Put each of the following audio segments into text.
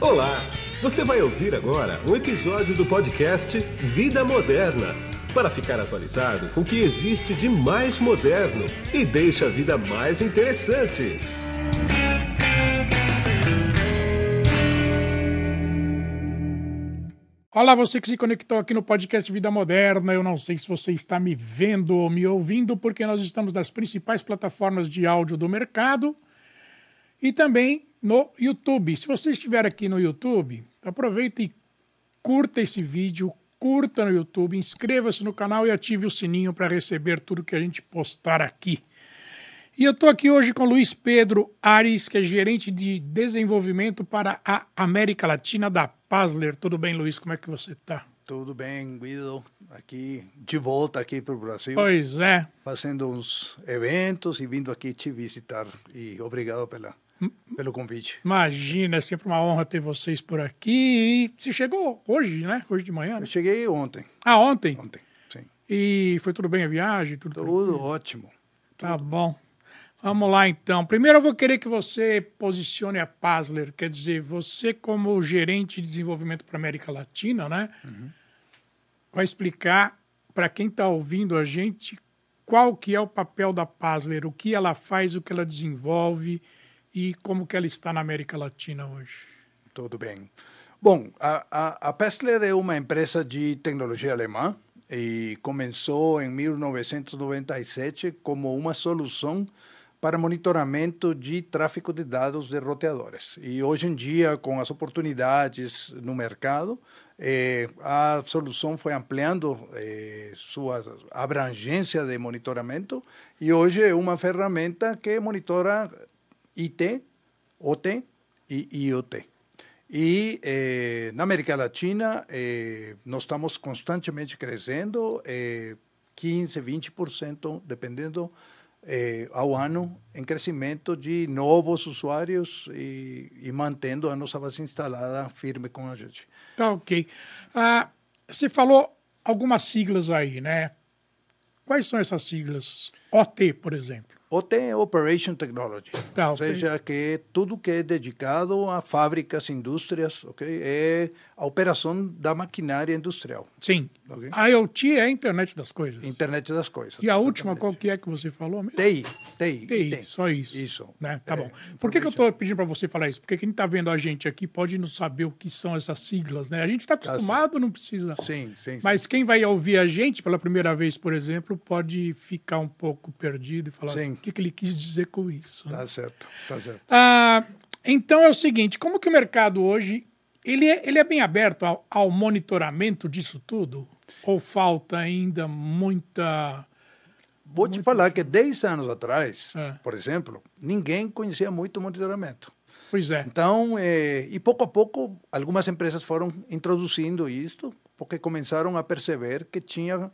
Olá! Você vai ouvir agora um episódio do podcast Vida Moderna para ficar atualizado com o que existe de mais moderno e deixa a vida mais interessante. Olá, você que se conectou aqui no podcast Vida Moderna. Eu não sei se você está me vendo ou me ouvindo, porque nós estamos nas principais plataformas de áudio do mercado e também no YouTube. Se você estiver aqui no YouTube, aproveita e curta esse vídeo, curta no YouTube, inscreva-se no canal e ative o sininho para receber tudo que a gente postar aqui. E eu estou aqui hoje com Luiz Pedro Ares, que é gerente de desenvolvimento para a América Latina da Pasler. Tudo bem, Luiz? Como é que você está? Tudo bem, Guido. Aqui, de volta aqui para o Brasil. Pois é. Fazendo uns eventos e vindo aqui te visitar. E obrigado pela, pelo convite. Imagina, é sempre uma honra ter vocês por aqui. E você chegou hoje, né? Hoje de manhã? Né? Eu cheguei ontem. Ah, ontem? Ontem, sim. E foi tudo bem a viagem? Tudo, Tudo ótimo. Tá bom. Vamos lá então. Primeiro eu vou querer que você posicione a Pasler, quer dizer, você como gerente de desenvolvimento para América Latina, né? Vai explicar para quem está ouvindo a gente qual que é o papel da Pasler, o que ela faz, o que ela desenvolve e como que ela está na América Latina hoje. Tudo bem. Bom, a, a, a Pestler é uma empresa de tecnologia alemã e começou em 1997 como uma solução para monitoramento de tráfego de dados de roteadores. E hoje em dia, com as oportunidades no mercado, eh, a solução foi ampliando eh, sua abrangência de monitoramento e hoje é uma ferramenta que monitora IT, OT e IoT. E eh, na América Latina, eh, nós estamos constantemente crescendo, eh, 15, 20%, dependendo eh, ao ano, em crescimento de novos usuários e, e mantendo a nossa base instalada firme com a gente. Tá ok. Ah, você falou algumas siglas aí, né? Quais são essas siglas? OT, por exemplo. OT é Operation Technology, Tá, ou seja, que tudo que é dedicado a fábricas, indústrias, ok? É a operação da maquinária industrial, Sim. Ok. A IoT é a internet das coisas. internet das coisas. E a última, exatamente. qual que é que você falou mesmo? TI, TI. TI, TI. só isso. Isso. Né? Tá É, bom. Por que, que eu estou pedindo para você falar isso? Porque quem está vendo a gente aqui pode não saber o que são essas siglas, né? A gente está acostumado, não precisa. Sim, sim, sim. Mas quem vai ouvir a gente pela primeira vez, por exemplo, pode ficar um pouco perdido e falar Sim. O que, que ele quis dizer com isso. né? Tá certo, tá certo. Ah, então é o seguinte, como que o mercado hoje ele é, ele é bem aberto ao, ao monitoramento disso tudo? Ou falta ainda muita... Vou te falar que 10 anos atrás, É. por exemplo, ninguém conhecia muito monitoramento. Pois é. Então, eh, e pouco a pouco, algumas empresas foram introduzindo isto, porque começaram a perceber que tinha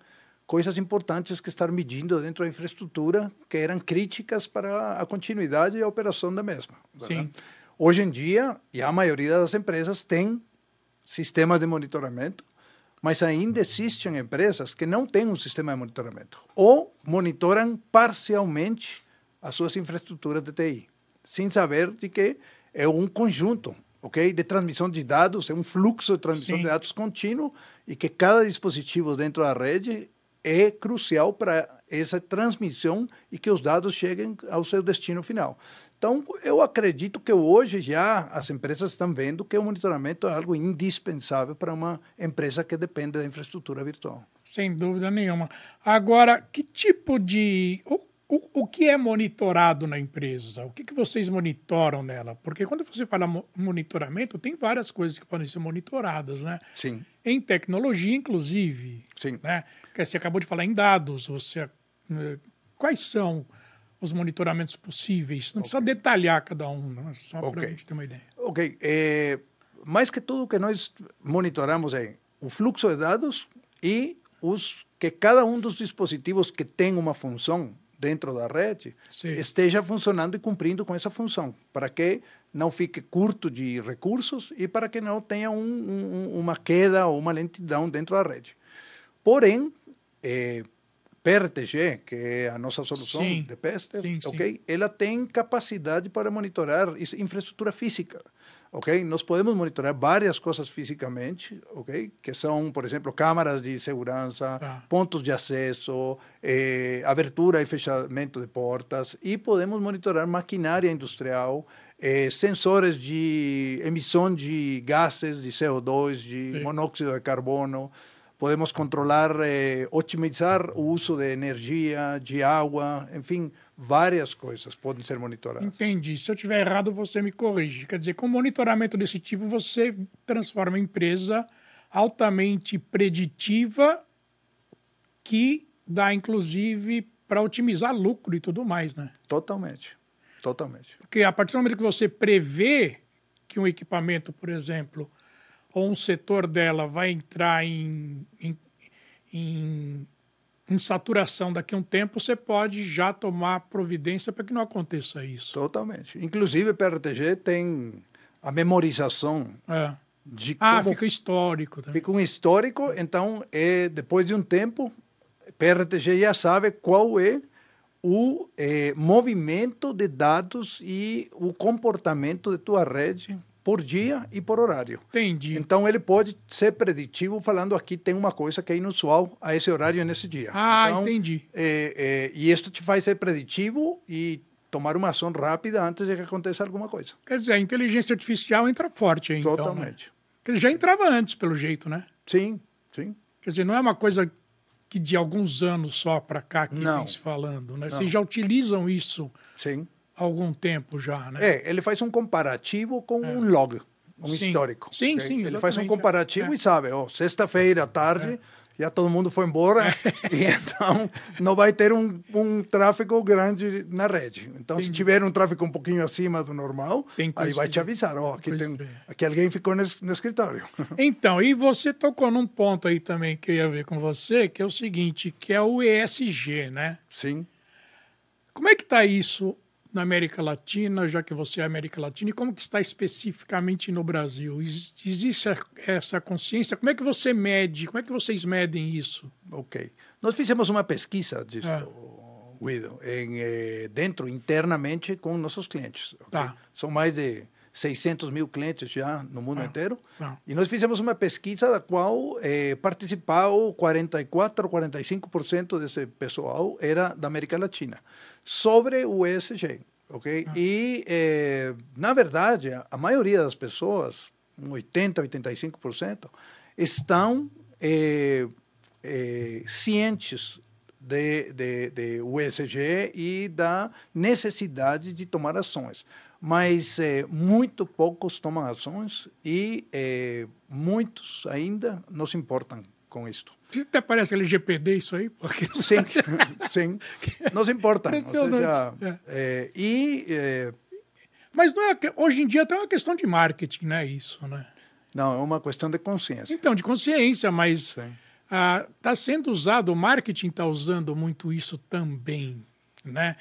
coisas importantes que estar medindo dentro da infraestrutura que eram críticas para a continuidade e a operação da mesma. Sim. Hoje em dia, e a maioria das empresas tem sistemas de monitoramento, mas ainda existem empresas que não têm um sistema de monitoramento ou monitoram parcialmente as suas infraestruturas de TI, sem saber de que é um conjunto, ok, de transmissão de dados, é um fluxo de transmissão Sim. de dados contínuo e que cada dispositivo dentro da rede é crucial para essa transmissão e que os dados cheguem ao seu destino final. Então, eu acredito que hoje já as empresas estão vendo que o monitoramento é algo indispensável para uma empresa que depende da infraestrutura virtual. Sem dúvida nenhuma. Agora, que tipo de. O, o, o que é monitorado na empresa? O que, que vocês monitoram nela? Porque quando você fala mo- monitoramento, tem várias coisas que podem ser monitoradas, né? Sim, Em tecnologia, inclusive. sim. Né? Você acabou de falar em dados. Você, eh, quais são os monitoramentos possíveis? Não precisa detalhar cada um, né? só para a gente ter uma ideia. Ok. eh, mais que tudo, o que nós monitoramos é o fluxo de dados e os que cada um dos dispositivos que tem uma função dentro da rede Sim. esteja funcionando e cumprindo com essa função, para que não fique curto de recursos e para que não tenha um, um, uma queda ou uma lentidão dentro da rede. Porém, eh, PRTG, que é a nossa solução Sim. de peste, Sim, sim. ok? Ela tem capacidade para monitorar infraestrutura física, ok? Nós podemos monitorar várias coisas fisicamente, ok? Que são, por exemplo, câmaras de segurança, Tá. pontos de acesso, eh, abertura e fechamento de portas, e podemos monitorar maquinária industrial, eh, sensores de emissão de gases, de CO2, de Sim. monóxido de carbono, podemos controlar, eh, otimizar o uso de energia, de água, enfim, várias coisas podem ser monitoradas. Entendi. Se eu tiver errado, você me corrige. Quer dizer, com monitoramento desse tipo, você transforma a empresa altamente preditiva, que dá, inclusive, para otimizar lucro e tudo mais, né? Totalmente, totalmente. Porque a partir do momento que você prevê que um equipamento, por exemplo, ou um setor dela vai entrar em, em, em, em saturação daqui a um tempo, você pode já tomar providência para que não aconteça isso. Totalmente. Inclusive, o PRTG tem a memorização É. de Ah, como fica histórico também. fica um histórico, então é depois de um tempo, PRTG já sabe qual é o eh, movimento de dados e o comportamento de tua rede por dia e por horário. Entendi. Então ele pode ser preditivo falando aqui tem uma coisa que é inusual a esse horário e nesse dia. Ah, então, entendi. eh, eh, e isto te faz ser preditivo e tomar uma ação rápida antes de que aconteça alguma coisa. Quer dizer, a inteligência artificial entra forte aí, então. Né? Totalmente. Quer dizer, já entrava antes, pelo jeito, né? Sim, sim. Quer dizer, não é uma coisa que de alguns anos só para cá que Não. vem se falando, né? Não. Vocês já utilizam isso Sim. há algum tempo já, né? É, ele faz um comparativo com um log, um Sim. histórico. Sim, ok? sim, Ele faz um comparativo É. e sabe, ó, sexta-feira à tarde, já todo mundo foi embora, e então não vai ter um, um tráfego grande na rede. Então, se tiver um tráfego um pouquinho acima do normal, aí vai te avisar, ó, aqui, coisa tem, de- aqui alguém ficou nes- no escritório. Então, e você tocou num ponto aí também que eu ia ver com você, que é o seguinte, que é o ESG, né? Sim. Como é que está isso na América Latina, já que você é América Latina, e como que está especificamente no Brasil? Ex- Existe essa consciência? Como é que você mede? Como é que vocês medem isso? Ok. Nós fizemos uma pesquisa disso, Ah. Guido, em, eh, dentro, internamente, com nossos clientes. ok? Tá. São mais de 600 mil clientes já no mundo Ah, inteiro. E nós fizemos uma pesquisa da qual eh, participaram 44, 45% desse pessoal era da América Latina, sobre o ESG. ok? E, eh, na verdade, a, maioria das pessoas, um 80, 85%, estão eh, eh, cientes de, de, de USG e da necessidade de tomar ações. Mas eh, muito poucos tomam ações e eh, muitos ainda não se importam com isto. Até parece LGPD isso aí, porque Sim, sim, não se Impressionante. seja, eh, e eh, Mas não é, hoje em dia tem uma questão de marketing, não é isso, né? não, é uma questão de consciência. Então, de consciência, mas está sendo usado, o marketing está usando muito isso também, né?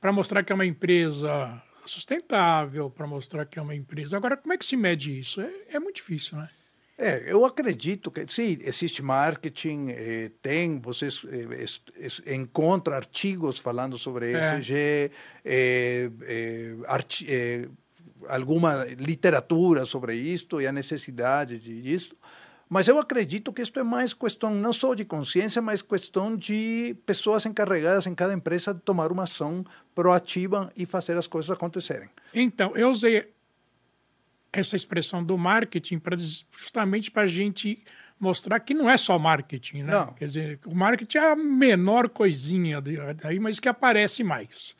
Para mostrar que é uma empresa sustentável, para mostrar que é uma empresa. Agora, como é que se mede isso? É, é muito difícil, né? É, eu acredito que sim, existe marketing, eh, tem, vocês eh, es- es- encontram artigos falando sobre É. ESG, eh, eh, arti- eh, alguma literatura sobre isto e a necessidade disso. Mas eu acredito que isto é mais questão não só de consciência, mas questão de pessoas encarregadas em cada empresa de tomar uma ação proativa e fazer as coisas acontecerem. Então, eu usei essa expressão do marketing justamente para a gente mostrar que não é só marketing, né? Não. Quer dizer, o marketing é a menor coisinha daí, mas que aparece mais,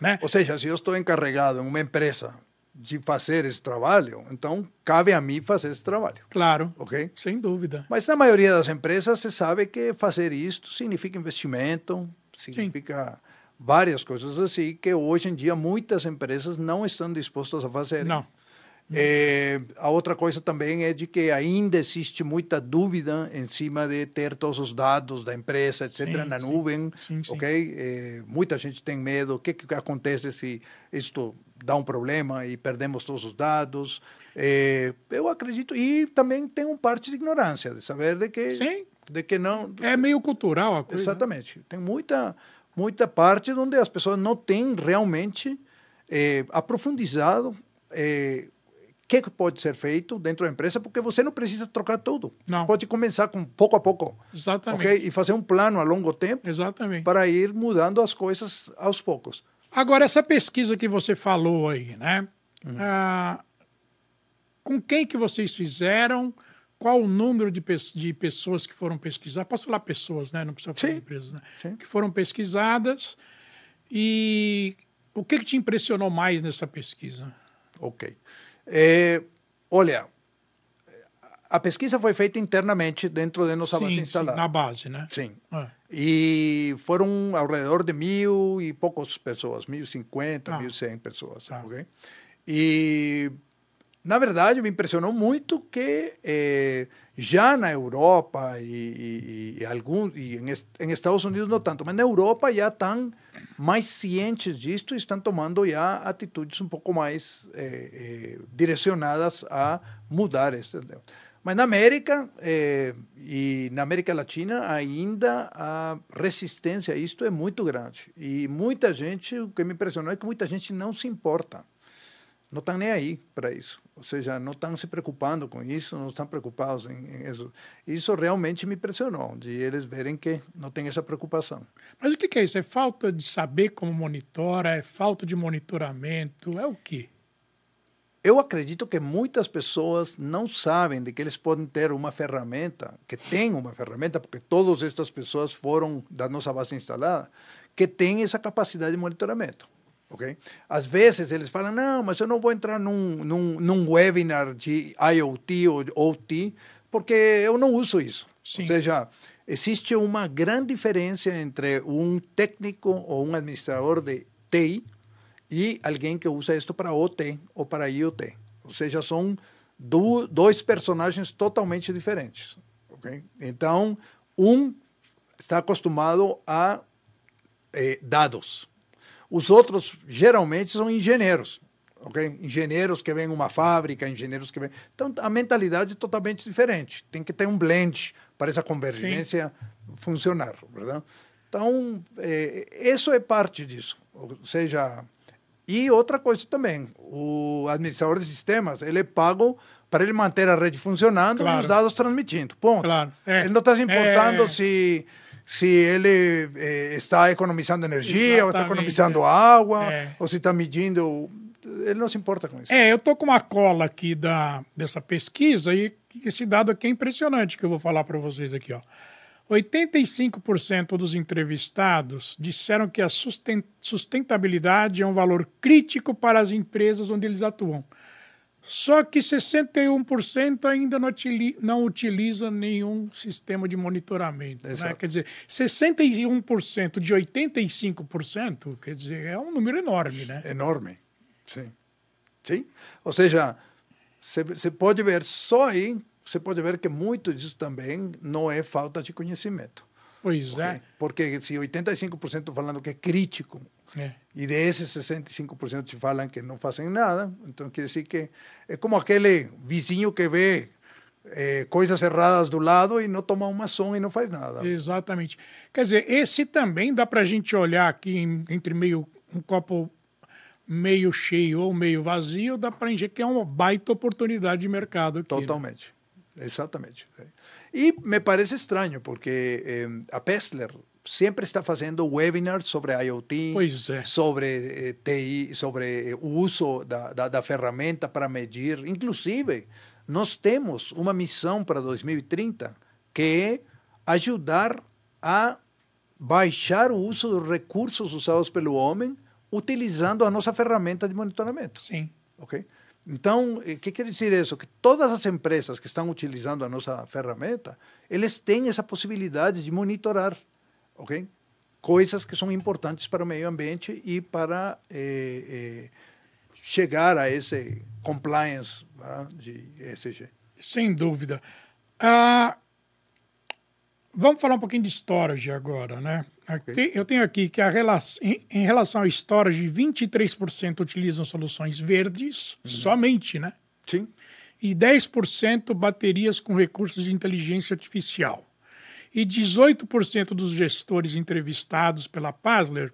né? Ou seja, se eu estou encarregado em uma empresa de fazer esse trabalho, então cabe a mim fazer esse trabalho, Claro, ok? sem dúvida. Mas na maioria das empresas se sabe que fazer isto significa investimento, significa várias coisas assim que hoje em dia muitas empresas não estão dispostas a fazer. Não. Eh, a outra coisa também é de que ainda existe muita dúvida em cima de ter todos os dados da empresa, etc., Sim, na sim. nuvem, Sim, sim. ok? Eh, muita gente tem medo. O que, que acontece se isto dá um problema e perdemos todos os dados? Eh, eu acredito. E também tem um parte de ignorância, de saber de que Sim, de que não É meio cultural a coisa. né? Exatamente. Tem muita, muita parte onde as pessoas não têm realmente eh, aprofundizado o que pode ser feito dentro da empresa, porque você não precisa trocar tudo. Não. Pode começar com pouco a pouco. Exatamente. ok? E fazer um plano a longo tempo Exatamente. para ir mudando as coisas aos poucos. Agora, essa pesquisa que você falou aí, né? Ah, com quem que vocês fizeram? Qual o número de, pes- de pessoas que foram pesquisadas? Posso falar pessoas, né? Não precisa falar Sim, empresas, né? sim. Que foram pesquisadas. E o que, que te impressionou mais nessa pesquisa? Ok. Eh, olha, a pesquisa foi feita internamente dentro de nossa base sim, instalada. na base, né? Sim. Ah, E foram ao redor de mil e poucas pessoas, mil e cinquenta, Ah. mil e cem pessoas. Tá. ok? E, na verdade, me impressionou muito que eh, já na Europa e, e, e, algum, e em, em Estados Unidos não tanto, mas na Europa já estão mais cientes disto e estão tomando já atitudes um pouco mais eh, eh, direcionadas a mudar este. Mas na América eh, e na América Latina ainda a resistência a isto é muito grande. E muita gente, o que me impressionou é que muita gente não se importa. Não estão nem aí para isso. Ou seja, não estão se preocupando com isso, não estão preocupados em, em isso. Isso realmente me impressionou, de eles verem que não tem essa preocupação. Mas o que, é isso? É falta de saber como monitora? É falta de monitoramento? É o quê? Eu acredito que muitas pessoas não sabem de que eles podem ter uma ferramenta, que tem uma ferramenta, porque todas estas pessoas foram da nossa base instalada, que tem essa capacidade de monitoramento. ok? Às vezes eles falam, não, mas eu não vou entrar num, num, num webinar de IoT ou OT, porque eu não uso isso. Sim. Ou seja, existe uma grande diferença entre um técnico ou um administrador de TI e alguém que usa isto para OT ou para IoT. Ou seja, são do, dois personagens totalmente diferentes. ok? Então, um está acostumado a eh, dados. Os outros, geralmente, são engenheiros. ok? Engenheiros que vêm uma fábrica, engenheiros que vêm... Então, a mentalidade é totalmente diferente. Tem que ter um blend para essa convergência funcionar, verdade? Então, eh, isso é parte disso. Ou seja, e outra coisa também, o administrador de sistemas, ele é pago para ele manter a rede funcionando Claro. e os dados transmitindo. Ponto. Claro, é. Ele não está se importando É. se, se ele eh, está economizando energia, ou está Exatamente, economizando é. água, É. ou se está medindo. Ele não se importa com isso. É, eu tô com uma cola aqui da, dessa pesquisa e esse dado aqui é impressionante que eu vou falar para vocês aqui, ó. 85% dos entrevistados disseram que a susten- sustentabilidade é um valor crítico para as empresas onde eles atuam. Só que 61% ainda não, utili- não utiliza nenhum sistema de monitoramento. Né? Quer dizer, 61% de 85%, quer dizer, é um número enorme, né? Enorme. Sim. Sim? Ou seja, você pode ver só aí, você pode ver que muito disso também não é falta de conhecimento. Pois ok? é. Porque se 85% falando que é crítico, é. e desses 65% te falam que não fazem nada, então quer dizer que é como aquele vizinho que vê eh, coisas erradas do lado e não toma uma ação e não faz nada. Exatamente. Quer dizer, esse também dá para a gente olhar aqui entre meio um copo meio cheio ou meio vazio, dá para gente que é uma baita oportunidade de mercado aqui. né? Exatamente. E me parece estranho, porque eh, a Pestler sempre está fazendo webinars sobre IoT, é. sobre eh, TI, sobre eh, o uso da, da, da ferramenta para medir. Inclusive, nós temos uma missão para 2030 que é ajudar a baixar o uso dos recursos usados pelo homem utilizando a nossa ferramenta de monitoramento. Sim. Ok? Então, o que quer dizer isso? Que todas as empresas que estão utilizando a nossa ferramenta, eles têm essa possibilidade de monitorar, ok? Coisas que são importantes para o meio ambiente e para eh, eh, chegar a esse compliance tá, de ESG. Sem dúvida. Ah, vamos falar um pouquinho de storage agora, né? Aqui- Eu tenho aqui que a rela- em, em relação ao storage, 23% utilizam soluções verdes, somente, né? Sim, E 10% baterias com recursos de inteligência artificial. E 18% dos gestores entrevistados pela Pasler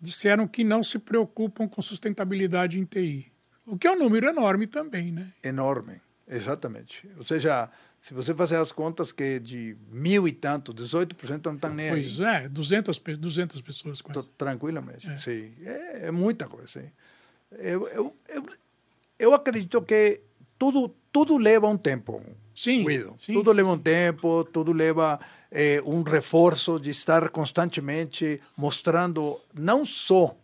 disseram que não se preocupam com sustentabilidade em TI. O que é um número enorme também, né? Enorme, exatamente. Ou seja, se você fazer as contas que de mil e tanto, 18% não estão nem pois aí. Pois é, 200, 200 pessoas. Quase. Tranquilamente, é. sim. É, é, muita coisa, sim. Eu, eu, eu, eu acredito que tudo, tudo leva um tempo. Sim, sim tudo leva um tempo, tudo leva eh, um reforço de estar constantemente mostrando não só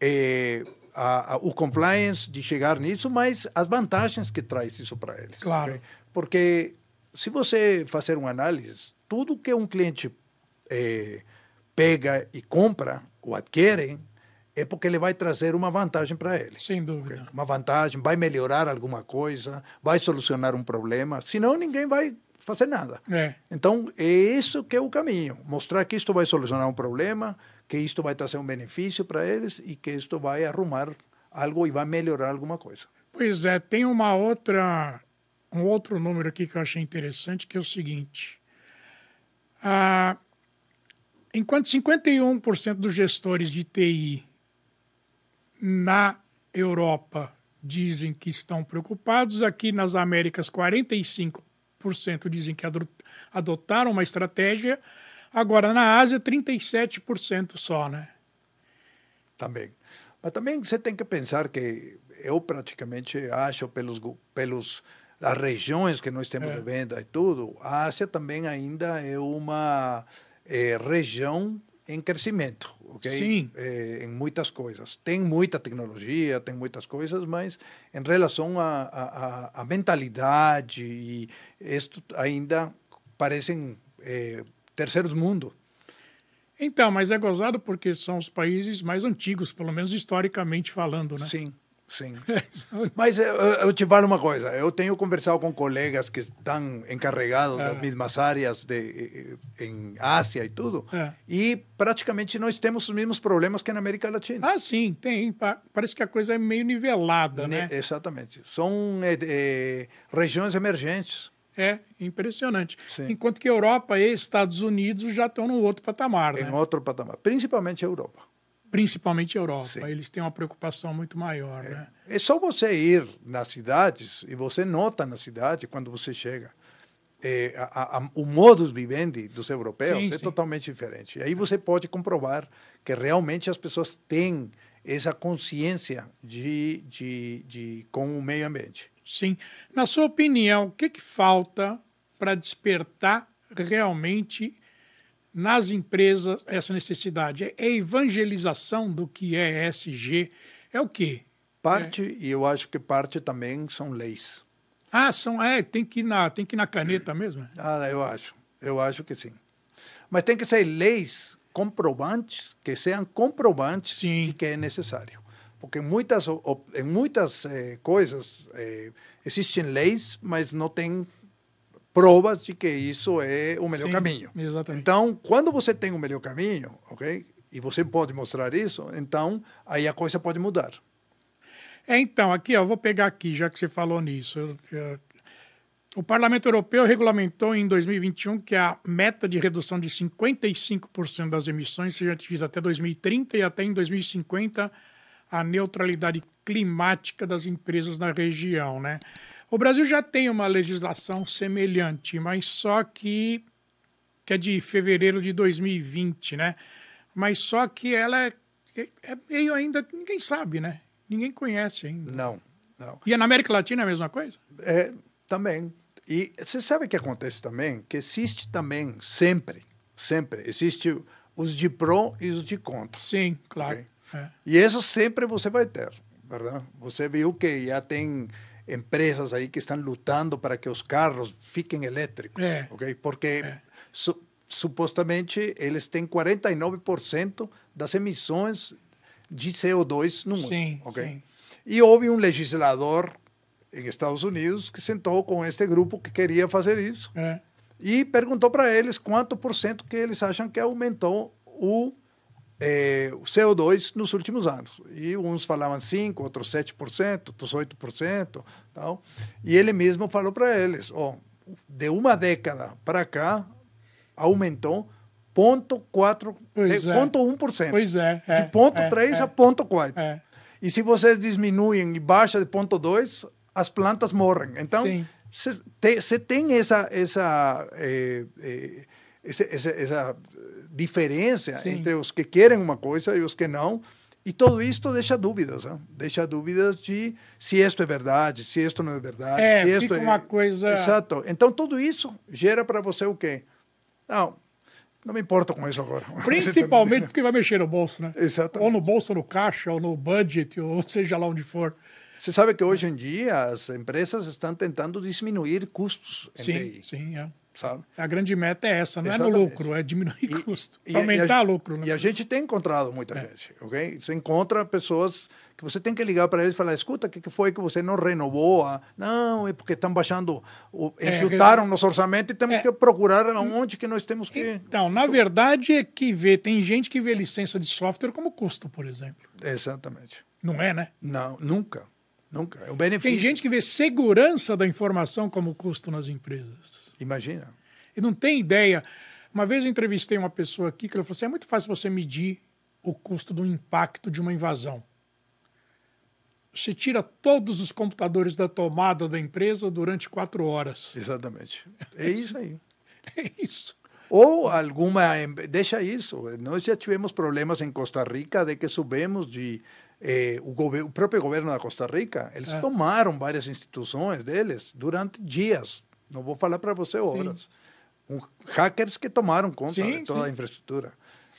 eh, a, a, o compliance de chegar nisso, mas as vantagens que traz isso para eles. Claro. Okay? Porque se você fazer uma análise, tudo que um cliente eh, pega e compra ou adquire, é porque ele vai trazer uma vantagem para ele. Sem dúvida. Uma vantagem, vai melhorar alguma coisa, vai solucionar um problema. Senão, ninguém vai fazer nada. É. Então, é isso que é o caminho. Mostrar que isto vai solucionar um problema, que isto vai trazer um benefício para eles e que isto vai arrumar algo e vai melhorar alguma coisa. Pois é, tem uma outra, um outro número aqui que eu achei interessante, que é o seguinte. Ah, enquanto 51% dos gestores de TI na Europa dizem que estão preocupados, aqui nas Américas 45% dizem que adotaram uma estratégia, agora na Ásia 37% só, né? Também. Mas também você tem que pensar que eu praticamente acho pelos pelos as regiões que nós temos é. de venda e tudo, a Ásia também ainda é uma é, região em crescimento, ok? Sim. É, em muitas coisas. Tem muita tecnologia, tem muitas coisas, mas em relação à a, mentalidade e isto ainda parecem é, terceiros mundo. Então, mas é gozado porque são os países mais antigos, pelo menos historicamente falando, né? Sim. Sim. Mas eu, eu, te falo uma coisa, eu tenho conversado com colegas que estão encarregados é. das mesmas áreas de, em Ásia e tudo, é. e praticamente nós temos os mesmos problemas que na América Latina. Ah, sim, tem. Parece que a coisa é meio nivelada, né? Exatamente. São é, é, regiões emergentes. É impressionante. Sim. Enquanto que Europa e Estados Unidos já estão no outro patamar. Em né? outro patamar, principalmente a Europa principalmente Europa. Sim. Eles têm uma preocupação muito maior. É, né? é só você ir nas cidades e você nota na cidade quando você chega. É, a, a, o modus vivendi dos europeus sim, é sim. totalmente diferente. E aí você pode comprovar que realmente as pessoas têm essa consciência de, de, de com o meio ambiente. Sim. Na sua opinião, o que, que falta para despertar realmente nas empresas essa necessidade? É evangelização do que é ESG? É o quê? Parte, é. e eu acho que parte também são leis. Ah, são, é, tem que ir na, tem que na caneta mesmo? Ah, eu acho, eu acho que sim. Mas tem que ser leis comprovantes, que sejam comprovantes sim. de que é necessário. Porque muitas, em muitas eh, coisas eh, existem leis, mas não tem provas de que isso é o melhor Sim, caminho. Exatamente. Então, quando você tem o melhor caminho, ok? E você pode mostrar isso, então aí a coisa pode mudar. É, então, aqui, ó, eu vou pegar aqui, já que você falou nisso. O Parlamento Europeu regulamentou em 2021 que a meta de redução de 55% das emissões seja atingida até 2030 e até em 2050 a neutralidade climática das empresas na região, né? O Brasil já tem uma legislação semelhante, mas só que, que é de fevereiro de 2020, né? Mas só que ela é, é meio ainda, ninguém sabe, né? Ninguém conhece ainda. Não, não. E na América Latina é a mesma coisa? É, também. E você sabe o que acontece também? Que existe também, sempre, sempre, existe os de pró e os de contra. Sim, claro. Okay? É. E isso sempre você vai ter, verdade? Você viu que já tem empresas aí que estão lutando para que os carros fiquem elétricos, é. ok? Porque é. su, supostamente eles têm 49% das emissões de CO2 no mundo, sim, ok? Sim. E houve um legislador em Estados Unidos que sentou com este grupo que queria fazer isso é. e perguntou para eles quanto por cento que eles acham que aumentou o é, o CO2 nos últimos anos. E uns falavam 5%, outros 7%, outros 8%. Tal. E ele mesmo falou para eles, oh, de uma década para cá, aumentou 0,4%, Pois é. 0,1%. Pois é, é, de 0,3 é, a 0,4. é. E se vocês diminuem e baixa de 0,2, as plantas morrem. Então, você tem essa, essa, eh, eh, esse- essa, essa diferença Sim. entre os que querem uma coisa e os que não. E tudo isto deixa dúvidas, né? deixa dúvidas de se isto é verdade, se isto não é verdade. É, se fica uma coisa- Exato. Então, tudo isso gera para você o quê? Não, não me importo com isso agora. Principalmente porque vai mexer no bolso, né? Exatamente. Ou no bolso, ou no caixa, ou no budget, ou seja lá onde for. Você sabe que hoje em dia as empresas estão tentando diminuir custos em Sim, TI, sim. É. sabe? A grande meta é essa, não é no Exatamente. lucro, é diminuir custo. E- aumentar a, lucro. Né? E a gente tem encontrado muita gente, ok? Você encontra pessoas que você tem que ligar para eles e falar, escuta, o que, que foi que você não renovou? Ah, não, é porque estão baixando, o, É, infiltraram nosso orçamento e temos é. que procurar aonde que nós temos que... Então, na verdade, é que vê, tem gente que vê licença de software como custo, por exemplo. Exatamente. Não é, né? Não, nunca, nunca. É um benefício. Tem gente que vê segurança da informação como custo nas empresas. Imagina. E não tem ideia. Uma vez eu entrevistei uma pessoa aqui que ela falou assim: é muito fácil você medir o custo do impacto de uma invasão. Você tira todos os computadores da tomada da empresa durante quatro horas. Exatamente. É isso aí. É isso. Ou alguma. Deixa isso. Nós já tivemos problemas em Costa Rica de que subimos de. eh, o, o próprio governo da Costa Rica, eles É. tomaram várias instituições deles durante dias. Não vou falar para você horas. Um, hackers que tomaram conta Sim, de toda sim. a infraestrutura.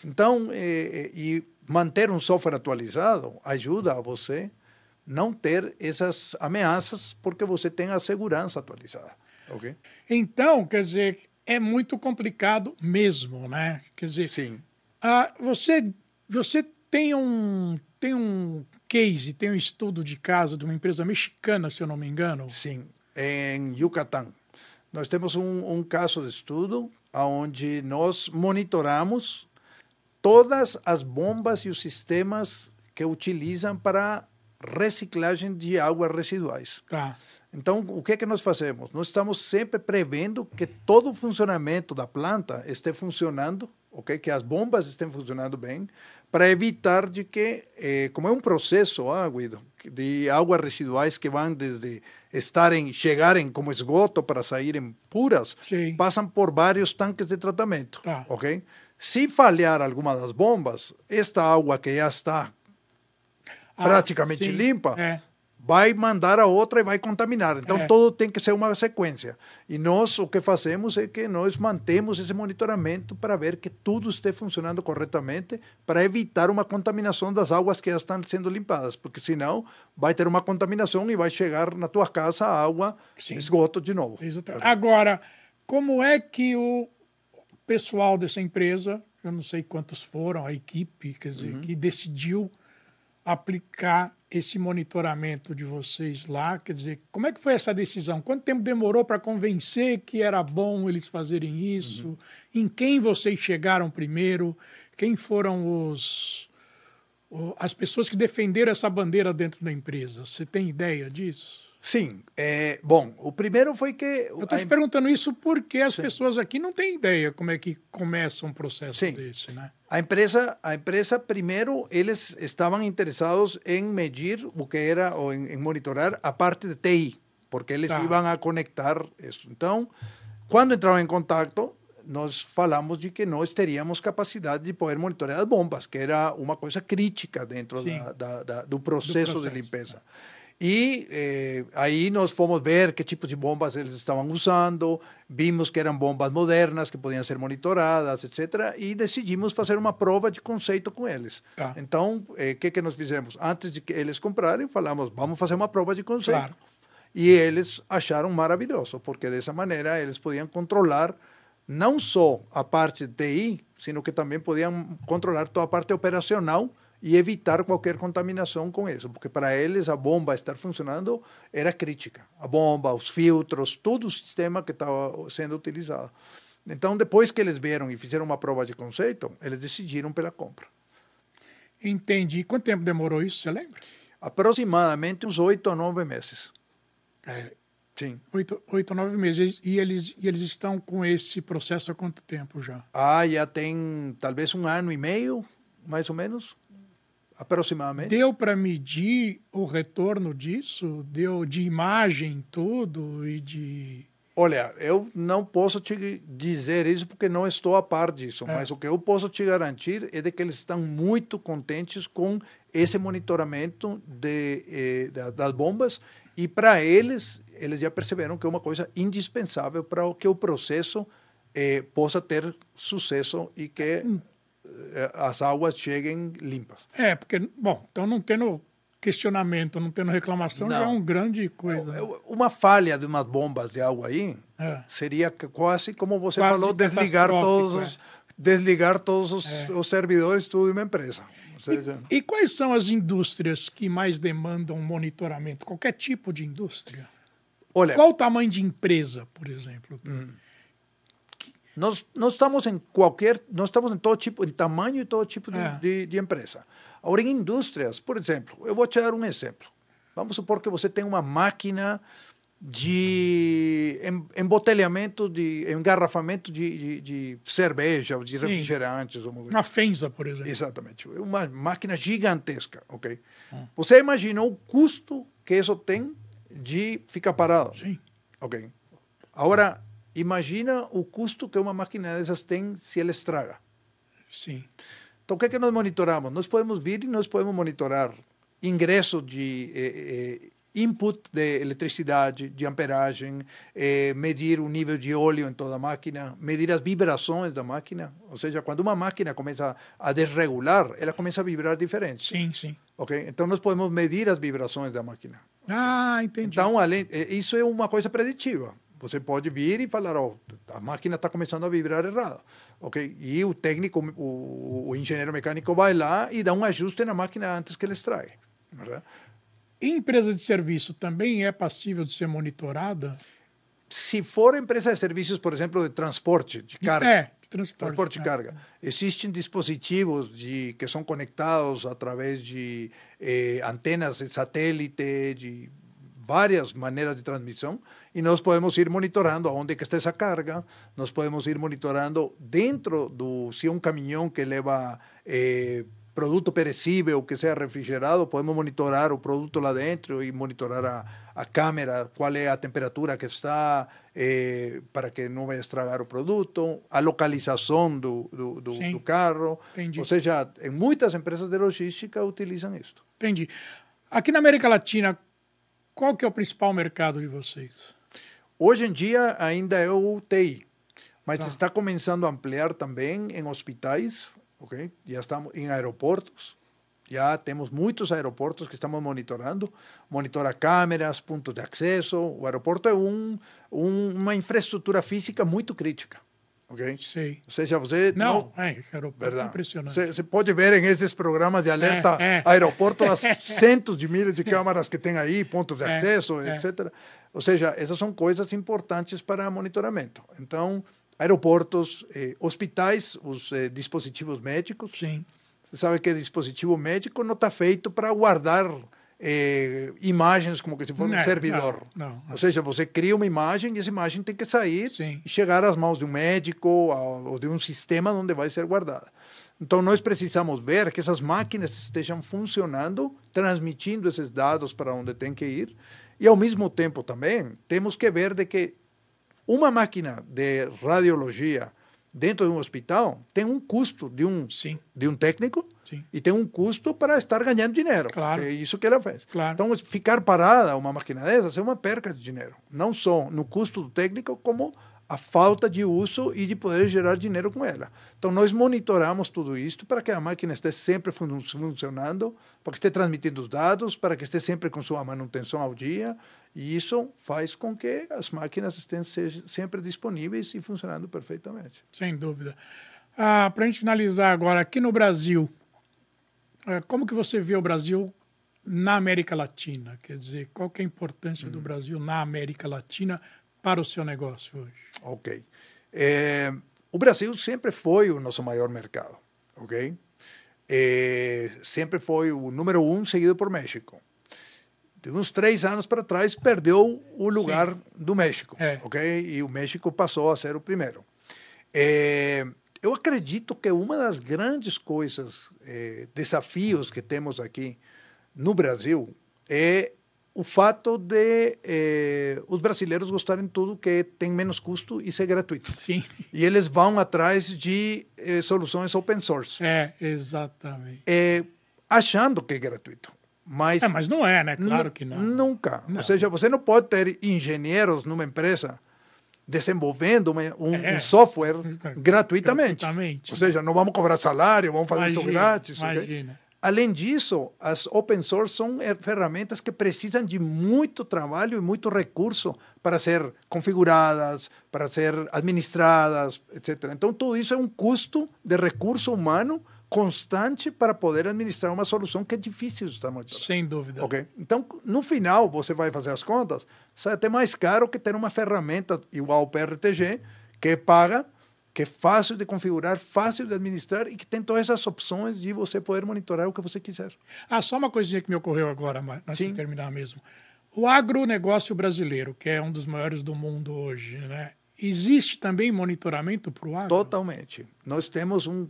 Então, eh, eh, e manter um software atualizado ajuda a você não ter essas ameaças porque você tem a segurança atualizada. Ok? Então, quer dizer, é muito complicado mesmo, né? Quer dizer, Sim. ah, você, você tem um tem um case, tem um estudo de caso de uma empresa mexicana, se eu não me engano. Sim, em Yucatán. Nós temos um, um caso de estudo onde nós monitoramos todas as bombas e os sistemas que utilizam para reciclagem de águas residuais. Tá. Então, o que é que nós fazemos? Nós estamos sempre prevendo que todo o funcionamento da planta esteja funcionando, ok? Que as bombas estejam funcionando bem, para evitar de que, eh, como é um processo, ah, Guido, de águas residuais que vão desde estarem, chegarem como esgoto para saírem puras, Sim. passam por vários tanques de tratamento, Tá. ok? Se falhar alguma das bombas, esta água que já está Ah, praticamente sim, limpa, é. Vai mandar a outra e vai contaminar. Então, É. todo tem que ser uma sequência. E nós, o que fazemos é que nós mantemos esse monitoramento para ver que tudo esteja funcionando corretamente, para evitar uma contaminação das águas que já estão sendo limpadas, porque senão vai ter uma contaminação e vai chegar na tua casa a água, Sim. esgoto de novo. Exatamente. Agora, como é que o pessoal dessa empresa, eu não sei quantos foram, a equipe, quer dizer, Uhum. que decidiu aplicar esse monitoramento de vocês lá, quer dizer, como é que foi essa decisão? Quanto tempo demorou para convencer que era bom eles fazerem isso? Uhum. Em quem vocês chegaram primeiro? Quem foram os as pessoas que defenderam essa bandeira dentro da empresa? Você tem ideia disso? Sim. é, bom, o primeiro foi que... Eu estou a te perguntando isso porque as Sim. pessoas aqui não têm ideia como é que começa um processo Sim. desse, né? A empresa, a empresa primeiro eles estavam interessados em medir o que era ou em, em monitorar a parte de TI, porque eles Tá. iam a conectar isso. Então, quando entraram em contato, nós falamos de que nós teríamos capacidade de poder monitorar as bombas, que era uma coisa crítica dentro da, da, da, do, processo processo, de limpeza. E eh, aí nós fomos ver que tipos de bombas eles estavam usando, vimos que eram bombas modernas que podiam ser monitoradas, etc. E decidimos fazer uma prova de conceito com eles. Tá. Então, o que, que nós fizemos? Antes de que eles comprarem, falamos, vamos fazer uma prova de conceito. Claro. E eles acharam maravilhoso, porque dessa maneira eles podiam controlar não só a parte de TI, sino que também podiam controlar toda a parte operacional e evitar qualquer contaminação com isso, porque para eles a bomba estar funcionando era crítica. A bomba, os filtros, todo o sistema que estava sendo utilizado. Então, depois que eles vieram e fizeram uma prova de conceito, eles decidiram pela compra. Entendi. Quanto tempo demorou isso, você lembra? Aproximadamente uns oito a nove meses. É, Sim. Oito, oito, nove meses. E eles, e eles estão com esse processo há quanto tempo já? Ah, já tem talvez um ano e meio, mais ou menos, aproximadamente. Deu para medir o retorno disso? Deu de imagem, tudo, e de... Olha, eu não posso te dizer isso porque não estou a par disso, é. mas o que eu posso te garantir é de que eles estão muito contentes com esse monitoramento de, eh, das bombas e para eles, eles já perceberam que é uma coisa indispensável para que o processo eh, possa ter sucesso e que eh, as águas cheguem limpas. É, porque, bom, então não tendo questionamento, não tendo reclamação, não. já é uma grande coisa. Né? Uma falha de umas bombas de água aí é. seria quase como você quase falou, desligar todos, os, é. desligar todos os, é. os servidores tudo de uma empresa. Seja... E, e, quais são as indústrias que mais demandam monitoramento? Qualquer tipo de indústria? Olha, Qual o tamanho de empresa, por exemplo? Hum. Nós, nós estamos em qualquer, nós estamos em todo tipo, em tamanho e todo tipo de, é. de, de empresa. Agora, em indústrias, por exemplo, eu vou te dar um exemplo. Vamos supor que você tem uma máquina de embotelhamento, de engarrafamento de, de, de cerveja ou de Sim. refrigerantes. Uma Fenza, por exemplo. Exatamente. Uma máquina gigantesca, ok? Você imagina o custo que isso tem de ficar parado? Sim. Ok. Agora, imagina o custo que uma máquina dessas tem se ela estraga. Sim. Então, o que é que nós monitoramos? Nós podemos vir e nós podemos monitorar ingresso de eh, eh, input de eletricidade, de amperagem, eh, medir o nível de óleo em toda a máquina, medir as vibrações da máquina. Ou seja, quando uma máquina começa a desregular, ela começa a vibrar diferente. Sim, sim. Ok? Então, nós podemos medir as vibrações da máquina. Ah, entendi. Então, além, isso é uma coisa preditiva. Você pode vir e falar, oh, a máquina está começando a vibrar errado, ok? E o técnico, o, o, engenheiro mecânico vai lá e dá um ajuste na máquina antes que ele estrague, verdade? E empresa de serviço também é passível de ser monitorada? Se for empresa de serviços, por exemplo, de transporte de carga, é, de transporte, transporte de é. carga, existem dispositivos de, que são conectados através de eh, antenas de satélite, de várias maneiras de transmissão e nós podemos ir monitorando aonde que está essa carga, nós podemos ir monitorando dentro do, se é um caminhão que leva eh, produto perecível, que seja refrigerado, podemos monitorar o produto lá dentro e monitorar a, a câmera, qual é a temperatura que está, eh, para que não vai estragar o produto, a localização do, do, do, do carro. Entendi. Ou seja, muitas empresas de logística utilizam isso. Entendi. Aqui na América Latina, qual que é o principal mercado de vocês? Hoje em dia ainda é o UTI, mas tá. está começando a ampliar também em hospitais, ok? Já estamos em aeroportos, já temos muitos aeroportos que estamos monitorando, monitora câmeras, pontos de acesso. O aeroporto é um, um, uma infraestrutura física muito crítica ok? Sim. Ou seja, você... Não, não é, aeroporto é impressionante. Você, você, pode ver em esses programas de alerta é, é. aeroporto as centos de milhas de câmaras que tem aí, pontos de é, acesso, é. etc. Ou seja, essas são coisas importantes para monitoramento. Então, aeroportos, eh, hospitais, os eh, dispositivos médicos. Sim. Você sabe que dispositivo médico não está feito para guardar eh, imagens como que se fosse um servidor. Não, não, Ou seja, você cria uma imagem e essa imagem tem que sair Sim. e chegar às mãos de um médico ou de um sistema onde vai ser guardada. Então, nós precisamos ver que essas máquinas estejam funcionando, transmitindo esses dados para onde tem que ir. E, ao mesmo tempo, também, temos que ver de que uma máquina de radiologia dentro de um hospital tem um custo de um, Sim. de um técnico Sim. e tem um custo para estar ganhando dinheiro. Claro. É isso que ela fez. Claro. Então, ficar parada uma máquina dessas é uma perca de dinheiro. Não só no custo do técnico, como a falta de uso e de poder gerar dinheiro com ela. Então, nós monitoramos tudo isso para que a máquina esteja sempre funcionando, para que esteja transmitindo os dados, para que esteja sempre com sua manutenção ao dia. E isso faz com que as máquinas estejam sempre disponíveis e funcionando perfeitamente. Sem dúvida. Ah, para a gente finalizar agora, aqui no Brasil, eh, como que você vê o Brasil na América Latina? Quer dizer, qual que é a importância hum. do Brasil na América Latina para o seu negócio hoje? Ok. É, o Brasil sempre foi o nosso maior mercado, ok? É, sempre foi o número um, seguido por México. De uns três anos para trás, perdeu o lugar Sim. do México. É. ok? E o México passou a ser o primeiro. É, eu acredito que uma das grandes coisas, é, desafios que temos aqui no Brasil, é o fato de eh, os brasileiros gostarem de tudo que tem menos custo e ser gratuito. Sim. E eles vão atrás de eh, soluções open source. É, exatamente. Eh, achando que é gratuito. Mas, é, mas não é, né? Claro que não. Nunca. Não. Ou seja, você não pode ter engenheiros numa empresa desenvolvendo uma, um, é, um, software gratuitamente. gratuitamente. Ou seja, não vamos cobrar salário, vamos fazer imagina, isso grátis. Imagina. Okay? Além disso, as open source são ferramentas que precisam de muito trabalho e muito recurso para ser configuradas, para ser administradas, etc. Então, tudo isso é um custo de recurso humano constante para poder administrar uma solução que é difícil de monitorando. Sem dúvida. Okay? Então, no final, você vai fazer as contas, sai até mais caro que ter uma ferramenta igual ao PRTG, que paga que é fácil de configurar, fácil de administrar e que tem todas essas opções de você poder monitorar o que você quiser. Ah, só uma coisinha que me ocorreu agora, mas antes Sim. de terminar mesmo. O agronegócio brasileiro, que é um dos maiores do mundo hoje, né? Existe também monitoramento para o agro? Totalmente. Nós temos um.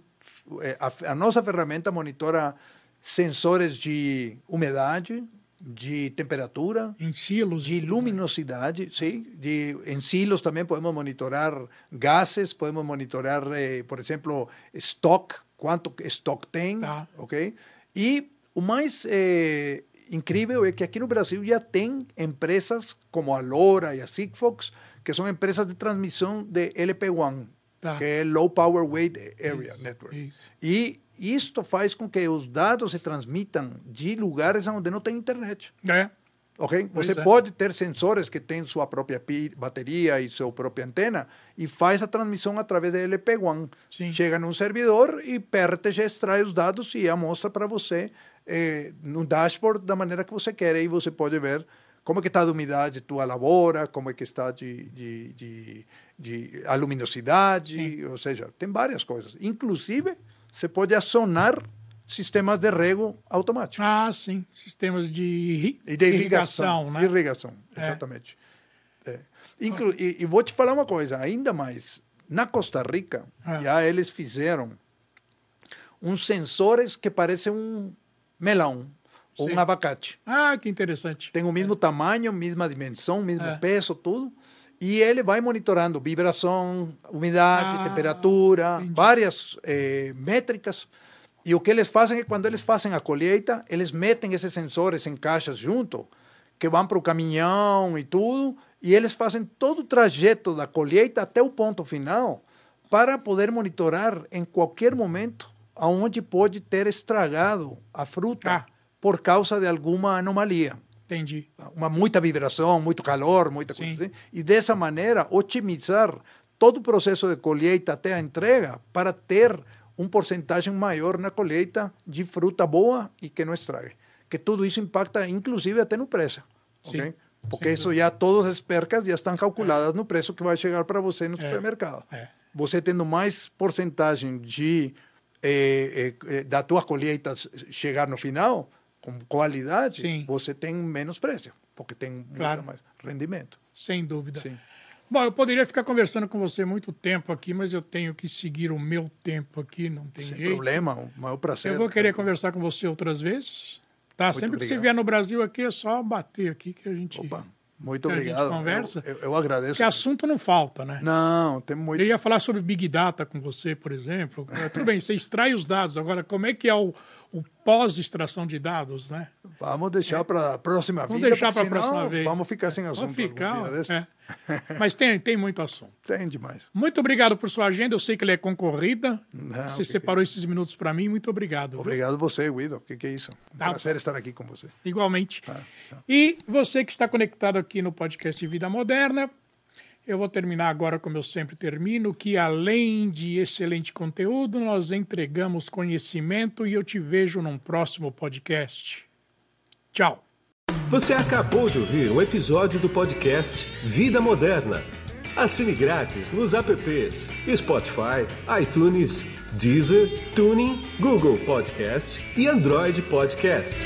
É, a, a nossa ferramenta monitora sensores de umidade, de temperatura, em silos, de luminosidade, sim, de em silos também podemos monitorar gases, podemos monitorar, eh, por exemplo, estoque, quanto estoque tem, tá. ok? E o mais eh, incrível é que aqui no Brasil já tem empresas como a Lora e a Sigfox, que são empresas de transmissão de LP1, tá. que é Low Power Weight Area isso, Network. Isso. E isto faz com que os dados se transmitam de lugares onde não tem internet. É. Você é. pode ter sensores que têm sua própria bateria e sua própria antena e faz a transmissão através da LP1. Sim. Chega num servidor e PRTG extrai os dados e mostra para você eh, no dashboard da maneira que você quer. E você pode ver como é que está a umidade de tua lavoura, como é que está de, de, de, de a luminosidade, Sim. ou seja, tem várias coisas. Inclusive você pode acionar sistemas de rego automático. Ah, sim. Sistemas de, irri e de irrigação, irrigação, né? Irrigação, exatamente. É. É. Inclu e, e, vou te falar uma coisa, ainda mais. Na Costa Rica, ah. já eles fizeram uns sensores que parecem um melão ou Sim. um abacate. Ah, que interessante. Tem o mesmo é. tamanho, mesma dimensão, mesmo É. peso, tudo. E ele vai monitorando vibração, umidade, Ah, temperatura, entendi. várias eh, métricas. E o que eles fazem é quando eles fazem a colheita, eles metem esses sensores em caixas junto, que vão para o caminhão e tudo, e eles fazem todo o trajeto da colheita até o ponto final, para poder monitorar em qualquer momento aonde pode ter estragado a fruta Ah. por causa de alguma anomalia Entendi. uma muita vibração, muito calor, muita Sim. coisa assim. E dessa maneira, otimizar todo o processo de colheita até a entrega para ter um porcentagem maior na colheita de fruta boa e que não estrague. Que tudo isso impacta, inclusive, até no preço. Sim. ok? Porque Sem isso já, todas as percas já estão calculadas no preço que vai chegar para você no É. supermercado. É. Você tendo mais porcentagem de eh, eh, eh, da tua colheita chegar no final, com qualidade, Sim. você tem menos preço, porque tem muito Claro. mais rendimento. Sem dúvida. Sim. Bom, eu poderia ficar conversando com você muito tempo aqui, mas eu tenho que seguir o meu tempo aqui, não tem Sem jeito. problema, o maior prazer. Eu vou querer conversar com você outras vezes. Tá? Sempre que você obrigado. vier no Brasil aqui, é só bater aqui que a gente. Opa, muito que obrigado. conversa. Eu, eu, eu agradeço. Porque assunto não falta, né? Não, tem muito. Eu ia falar sobre Big Data com você, por exemplo. É, Tudo bem, você extrai os dados. Agora, como é que é o, o pós-extração de dados, né? Vamos deixar para a próxima Vamos vida. deixar porque para a próxima vez. Vamos ficar sem assunto. Vamos ficar. é. Mas tem, tem muito assunto. Tem demais. Muito obrigado por sua agenda. Eu sei que ela é concorrida. Não, você que separou esses minutos para mim. Muito obrigado. viu? Obrigado você, Guido. O que, que é isso? Um Tá. prazer estar aqui com você. Igualmente. Tá, tchau. E você que está conectado aqui no podcast Vida Moderna, eu vou terminar agora como eu sempre termino, que além de excelente conteúdo, nós entregamos conhecimento e eu te vejo num próximo podcast. Tchau. Você acabou de ouvir um episódio do podcast Vida Moderna. Assine grátis nos apps Spotify, iTunes, Deezer, Tuning, Google Podcast e Android Podcast.